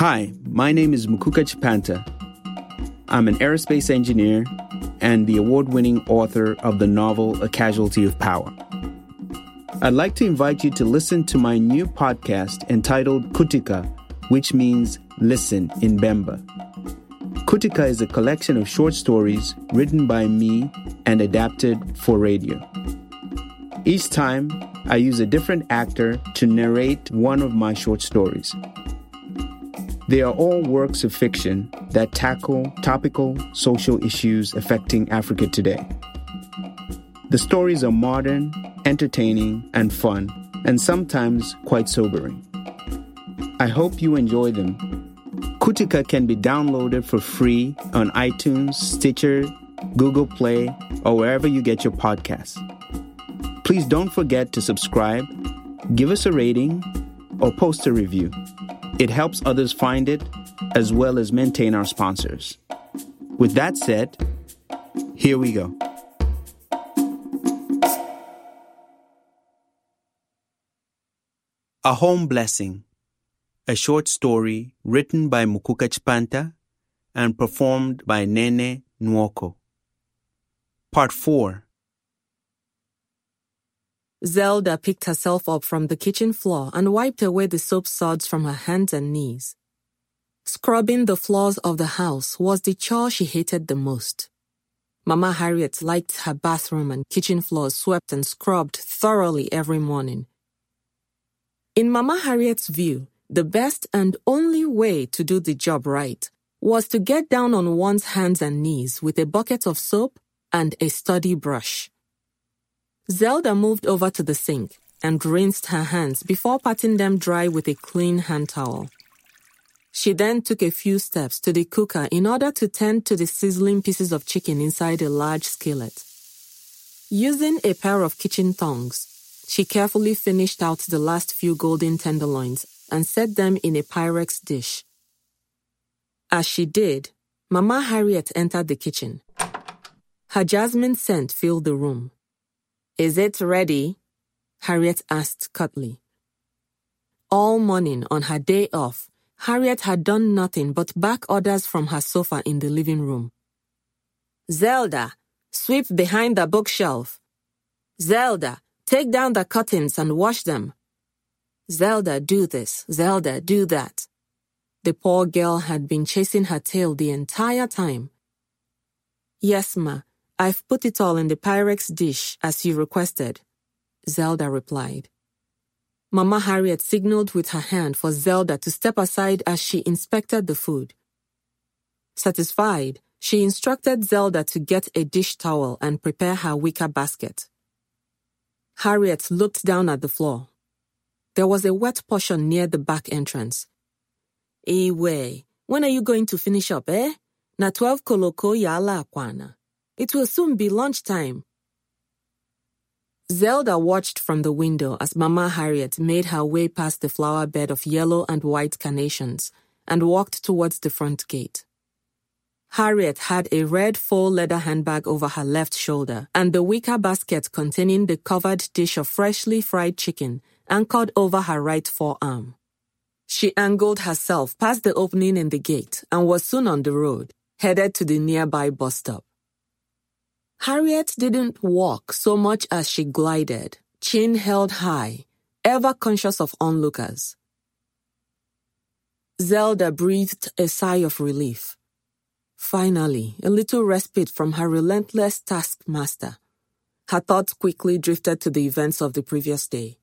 Hi, my name is Mukuka Chipanta. I'm an aerospace engineer and the award winning author of the novel A Casualty of Power. I'd like to invite you to listen to my new podcast entitled Kutika, which means listen in Bemba. Kutika is a collection of short stories written by me and adapted for radio. Each time, I use a different actor to narrate one of my short stories. They are all works of fiction that tackle topical social issues affecting Africa today. The stories are modern, entertaining, and fun, and sometimes quite sobering. I hope you enjoy them. Kutika can be downloaded for free on iTunes, Stitcher, Google Play, or wherever you get your podcasts. Please don't forget to subscribe, give us a rating, or post a review. It helps others find it as well as maintain our sponsors. With that said, here we go. A Home Blessing, a short story written by Mukuka Chipanta and performed by Nene Nwoko. Part 4 Zelda picked herself up from the kitchen floor and wiped away the soap suds from her hands and knees. Scrubbing the floors of the house was the chore she hated the most. Mama Harriet liked her bathroom and kitchen floors swept and scrubbed thoroughly every morning. In Mama Harriet's view, the best and only way to do the job right was to get down on one's hands and knees with a bucket of soap and a sturdy brush. Zelda moved over to the sink and rinsed her hands before patting them dry with a clean hand towel. She then took a few steps to the cooker in order to tend to the sizzling pieces of chicken inside a large skillet. Using a pair of kitchen tongs, she carefully finished out the last few golden tenderloins and set them in a Pyrex dish. As she did, Mama Harriet entered the kitchen. Her jasmine scent filled the room. Is it ready? Harriet asked curtly. All morning on her day off, Harriet had done nothing but back orders from her sofa in the living room. Zelda, sweep behind the bookshelf. Zelda, take down the curtains and wash them. Zelda, do this. Zelda, do that. The poor girl had been chasing her tail the entire time. Yes, ma, I've put it all in the Pyrex dish as you requested, Zelda replied. Mama Harriet signaled with her hand for Zelda to step aside as she inspected the food. Satisfied, she instructed Zelda to get a dish towel and prepare her wicker basket. Harriet looked down at the floor. There was a wet portion near the back entrance. Ewe, when are you going to finish up, eh? Na 12 koloko yala akwana. It will soon be lunchtime. Zelda watched from the window as Mama Harriet made her way past the flower bed of yellow and white carnations and walked towards the front gate. Harriet had a red faux leather handbag over her left shoulder and the wicker basket containing the covered dish of freshly fried chicken anchored over her right forearm. She angled herself past the opening in the gate and was soon on the road, headed to the nearby bus stop. Harriet didn't walk so much as she glided, chin held high, ever conscious of onlookers. Zelda breathed a sigh of relief. Finally, a little respite from her relentless taskmaster. Her thoughts quickly drifted to the events of the previous day.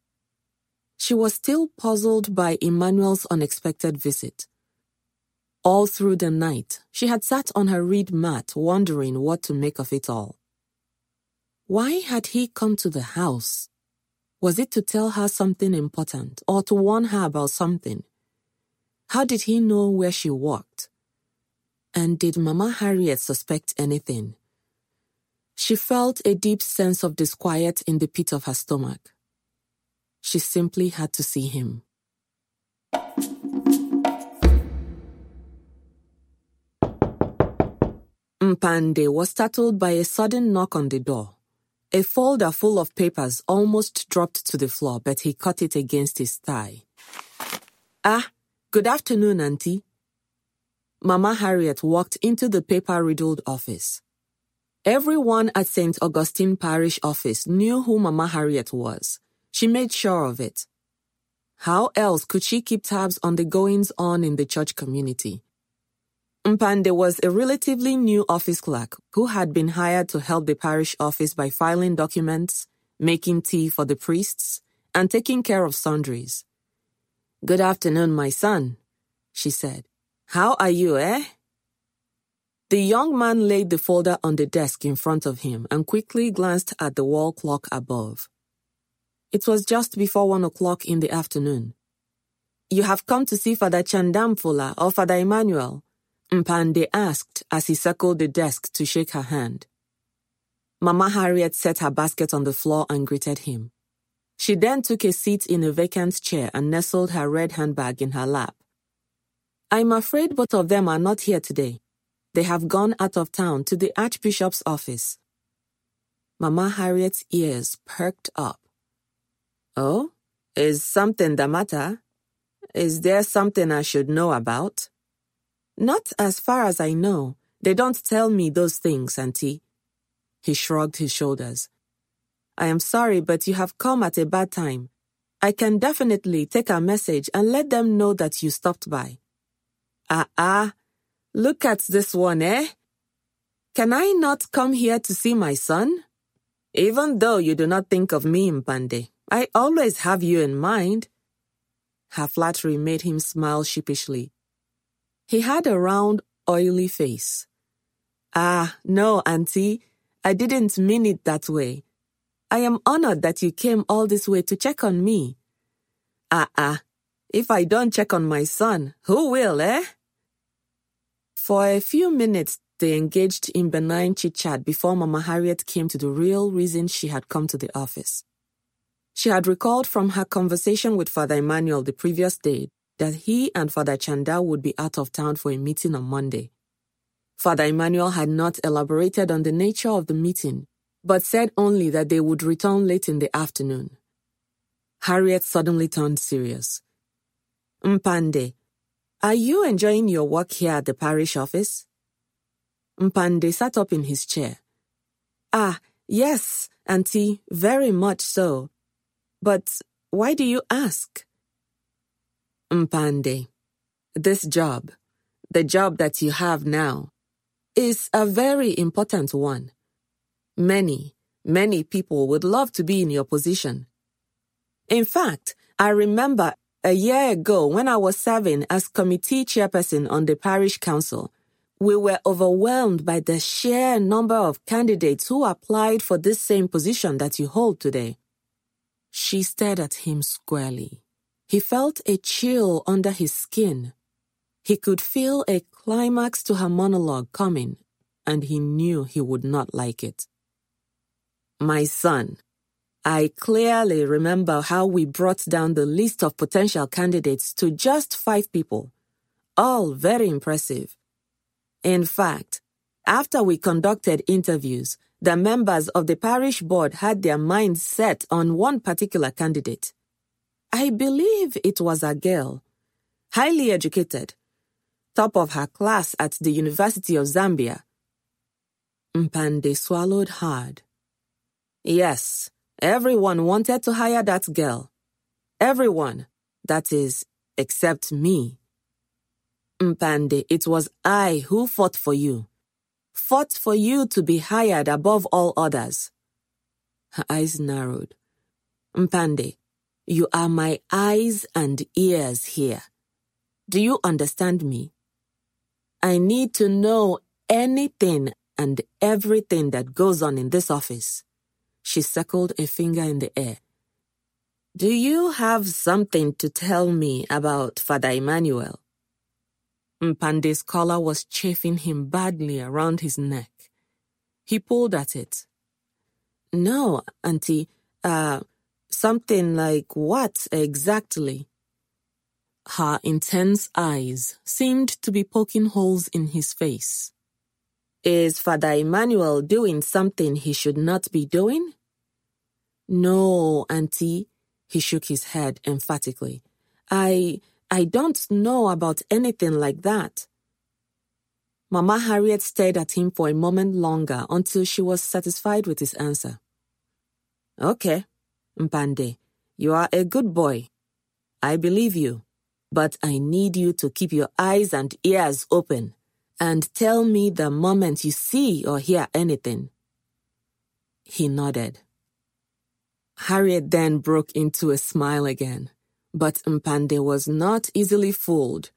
She was still puzzled by Emmanuel's unexpected visit. All through the night, she had sat on her reed mat wondering what to make of it all. Why had he come to the house? Was it to tell her something important or to warn her about something? How did he know where she worked? And did Mama Harriet suspect anything? She felt a deep sense of disquiet in the pit of her stomach. She simply had to see him. Mpande was startled by a sudden knock on the door. A folder full of papers almost dropped to the floor, but he caught it against his thigh. Ah, good afternoon, Auntie. Mama Harriet walked into the paper riddled office. Everyone at St. Augustine Parish office knew who Mama Harriet was. She made sure of it. How else could she keep tabs on the goings on in the church community? Mpande was a relatively new office clerk who had been hired to help the parish office by filing documents, making tea for the priests, and taking care of sundries. Good afternoon, my son, she said. How are you, eh? The young man laid the folder on the desk in front of him and quickly glanced at the wall clock above. It was just before one o'clock in the afternoon. You have come to see Father Chandamfula or Father Emmanuel, Mpande asked as he circled the desk to shake her hand. Mama Harriet set her basket on the floor and greeted him. She then took a seat in a vacant chair and nestled her red handbag in her lap. I'm afraid both of them are not here today. They have gone out of town to the Archbishop's office. Mama Harriet's ears perked up. Oh, is something the matter? Is there something I should know about? Not as far as I know. They don't tell me those things, Auntie. He shrugged his shoulders. I am sorry, but you have come at a bad time. I can definitely take a message and let them know that you stopped by. Ah, ah. Look at this one, eh? Can I not come here to see my son? Even though you do not think of me, Mpande, I always have you in mind. Her flattery made him smile sheepishly. He had a round, oily face. Ah, no, Auntie, I didn't mean it that way. I am honored that you came all this way to check on me. Ah, ah, if I don't check on my son, who will, eh? For a few minutes, they engaged in benign chit chat before Mama Harriet came to the real reason she had come to the office. She had recalled from her conversation with Father Emmanuel the previous day that he and Father Chanda would be out of town for a meeting on Monday. Father Emmanuel had not elaborated on the nature of the meeting, but said only that they would return late in the afternoon. Harriet suddenly turned serious. Mpande, are you enjoying your work here at the parish office? Mpande sat up in his chair. Ah, yes, Auntie, very much so. But why do you ask? Mpande, this job, the job that you have now, is a very important one. Many, many people would love to be in your position. In fact, I remember a year ago when I was serving as committee chairperson on the parish council, we were overwhelmed by the sheer number of candidates who applied for this same position that you hold today. She stared at him squarely. He felt a chill under his skin. He could feel a climax to her monologue coming, and he knew he would not like it. My son, I clearly remember how we brought down the list of potential candidates to just five people, all very impressive. In fact, after we conducted interviews, the members of the parish board had their minds set on one particular candidate. I believe it was a girl, highly educated, top of her class at the University of Zambia. Mpande swallowed hard. Yes, everyone wanted to hire that girl. Everyone, that is, except me. Mpande, it was I who fought for you. Fought for you to be hired above all others. Her eyes narrowed. Mpande, you are my eyes and ears here. Do you understand me? I need to know anything and everything that goes on in this office. She circled a finger in the air. Do you have something to tell me about Father Emmanuel? Mpande's collar was chafing him badly around his neck. He pulled at it. No, Auntie, uh, Something like what exactly? Her intense eyes seemed to be poking holes in his face. Is Father Emmanuel doing something he should not be doing? No, Auntie. He shook his head emphatically. I, I don't know about anything like that. Mama Harriet stared at him for a moment longer until she was satisfied with his answer. Okay, Mpande, you are a good boy. I believe you, but I need you to keep your eyes and ears open and tell me the moment you see or hear anything. He nodded. Harriet then broke into a smile again, but Mpande was not easily fooled.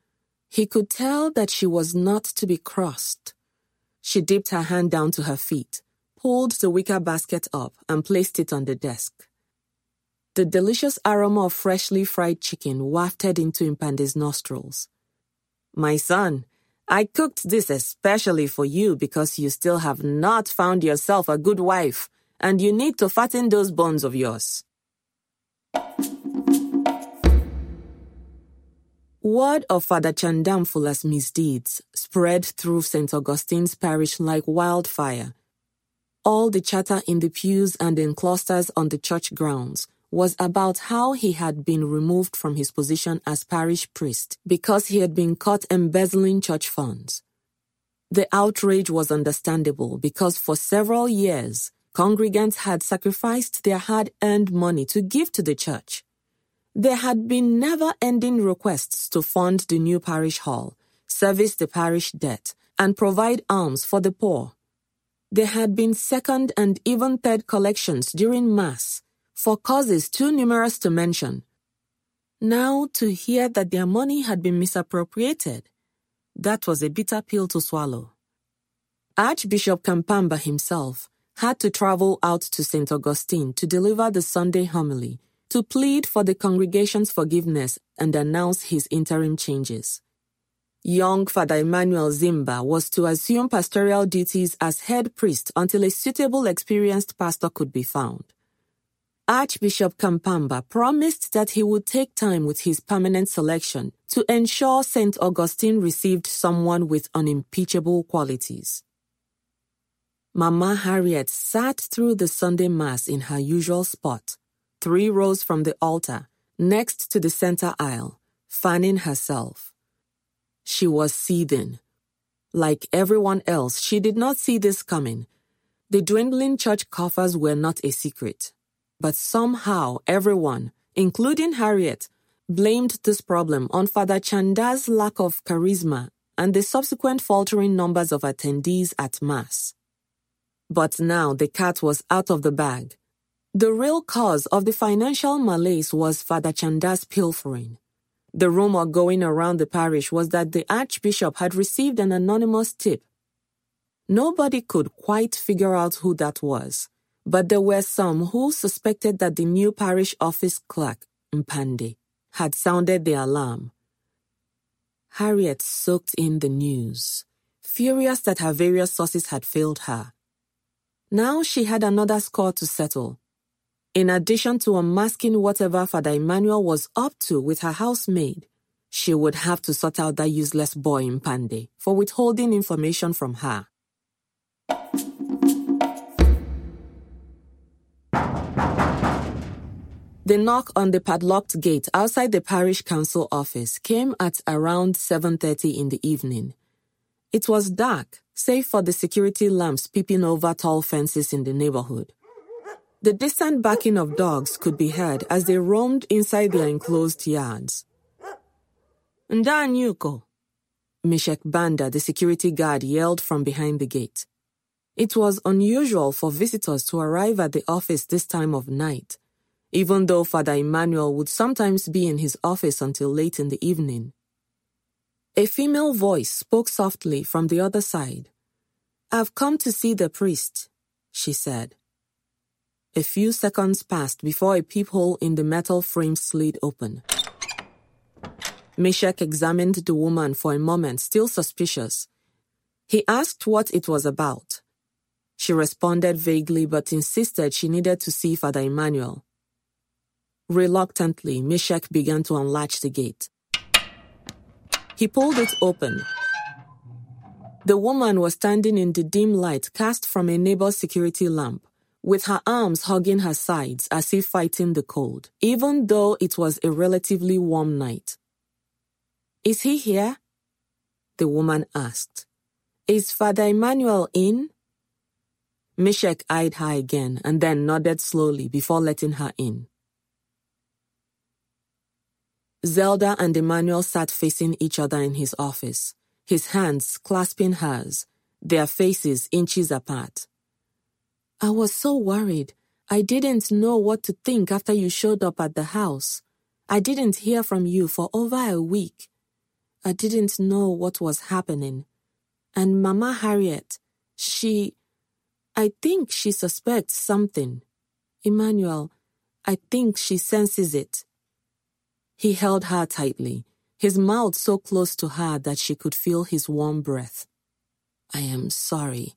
He could tell that she was not to be crossed. She dipped her hand down to her feet, pulled the wicker basket up, and placed it on the desk. The delicious aroma of freshly fried chicken wafted into Mpande's nostrils. My son, I cooked this especially for you because you still have not found yourself a good wife and you need to fatten those bones of yours. Word of Father Chandamfula's misdeeds spread through St. Augustine's parish like wildfire. All the chatter in the pews and in clusters on the church grounds was about how he had been removed from his position as parish priest because he had been caught embezzling church funds. The outrage was understandable because for several years, Congregants had sacrificed their hard earned money to give to the church. There had been never ending requests to fund the new parish hall, service the parish debt, and provide alms for the poor. There had been second and even third collections during Mass for causes too numerous to mention. Now, to hear that their money had been misappropriated, that was a bitter pill to swallow. Archbishop Kampamba himself had to travel out to St. Augustine to deliver the Sunday homily, to plead for the congregation's forgiveness and announce his interim changes. Young Father Emmanuel Zimba was to assume pastoral duties as head priest until a suitable experienced pastor could be found. Archbishop Kampamba promised that he would take time with his permanent selection to ensure St. Augustine received someone with unimpeachable qualities. Mama Harriet sat through the Sunday Mass in her usual spot, three rows from the altar, next to the center aisle, fanning herself. She was seething. Like everyone else, she did not see this coming. The dwindling church coffers were not a secret. But somehow everyone, including Harriet, blamed this problem on Father Chanda's lack of charisma and the subsequent faltering numbers of attendees at Mass. But now the cat was out of the bag. The real cause of the financial malaise was Father Chanda's pilfering. The rumor going around the parish was that the Archbishop had received an anonymous tip. Nobody could quite figure out who that was, but there were some who suspected that the new parish office clerk, Mpande, had sounded the alarm. Harriet soaked in the news, furious that her various sources had failed her. Now she had another score to settle. In addition to unmasking whatever Father Emmanuel was up to with her housemaid, she would have to sort out that useless boy Mpande for withholding information from her. The knock on the padlocked gate outside the parish council office came at around 7:30 in the evening. It was dark, save for the security lamps peeping over tall fences in the neighborhood. The distant barking of dogs could be heard as they roamed inside their enclosed yards. Ndanyuko, Mishek Banda, the security guard, yelled from behind the gate. It was unusual for visitors to arrive at the office this time of night, even though Father Emmanuel would sometimes be in his office until late in the evening. A female voice spoke softly from the other side. I've come to see the priest, she said. A few seconds passed before a peephole in the metal frame slid open. Meshach examined the woman for a moment, still suspicious. He asked what it was about. She responded vaguely but insisted she needed to see Father Emmanuel. Reluctantly, Meshach began to unlatch the gate. He pulled it open. The woman was standing in the dim light cast from a neighbor's security lamp, with her arms hugging her sides as if fighting the cold, even though it was a relatively warm night. Is he here? The woman asked. Is Father Emmanuel in? Meshach eyed her again and then nodded slowly before letting her in. Zelda and Emmanuel sat facing each other in his office, his hands clasping hers, their faces inches apart. I was so worried. I didn't know what to think after you showed up at the house. I didn't hear from you for over a week. I didn't know what was happening. And Mama Harriet, she. I think she suspects something. Emmanuel, I think she senses it. He held her tightly, his mouth so close to her that she could feel his warm breath. I am sorry.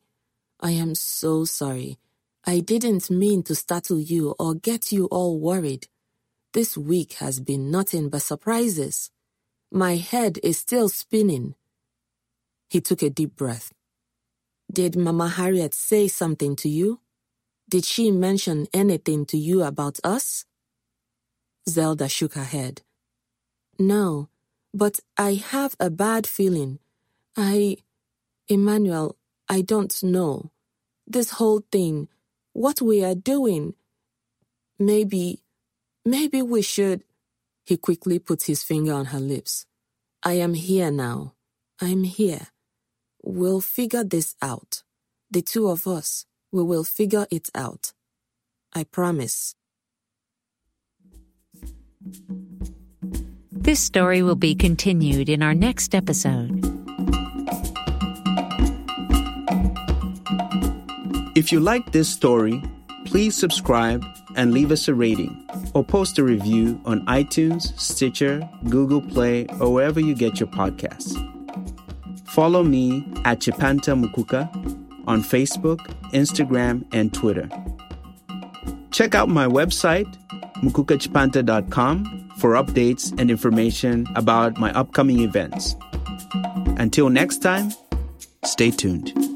I am so sorry. I didn't mean to startle you or get you all worried. This week has been nothing but surprises. My head is still spinning. He took a deep breath. Did Mama Harriet say something to you? Did she mention anything to you about us? Zelda shook her head. No, but I have a bad feeling. I. Emmanuel, I don't know. This whole thing, what we are doing. Maybe. Maybe we should. He quickly put his finger on her lips. I am here now. I'm here. We'll figure this out. The two of us, we will figure it out. I promise. This story will be continued in our next episode. If you like this story, please subscribe and leave us a rating or post a review on iTunes, Stitcher, Google Play, or wherever you get your podcasts. Follow me at Chipanta Mukuka on Facebook, Instagram, and Twitter. Check out my website, mukukachipanta.com for updates and information about my upcoming events. Until next time, stay tuned.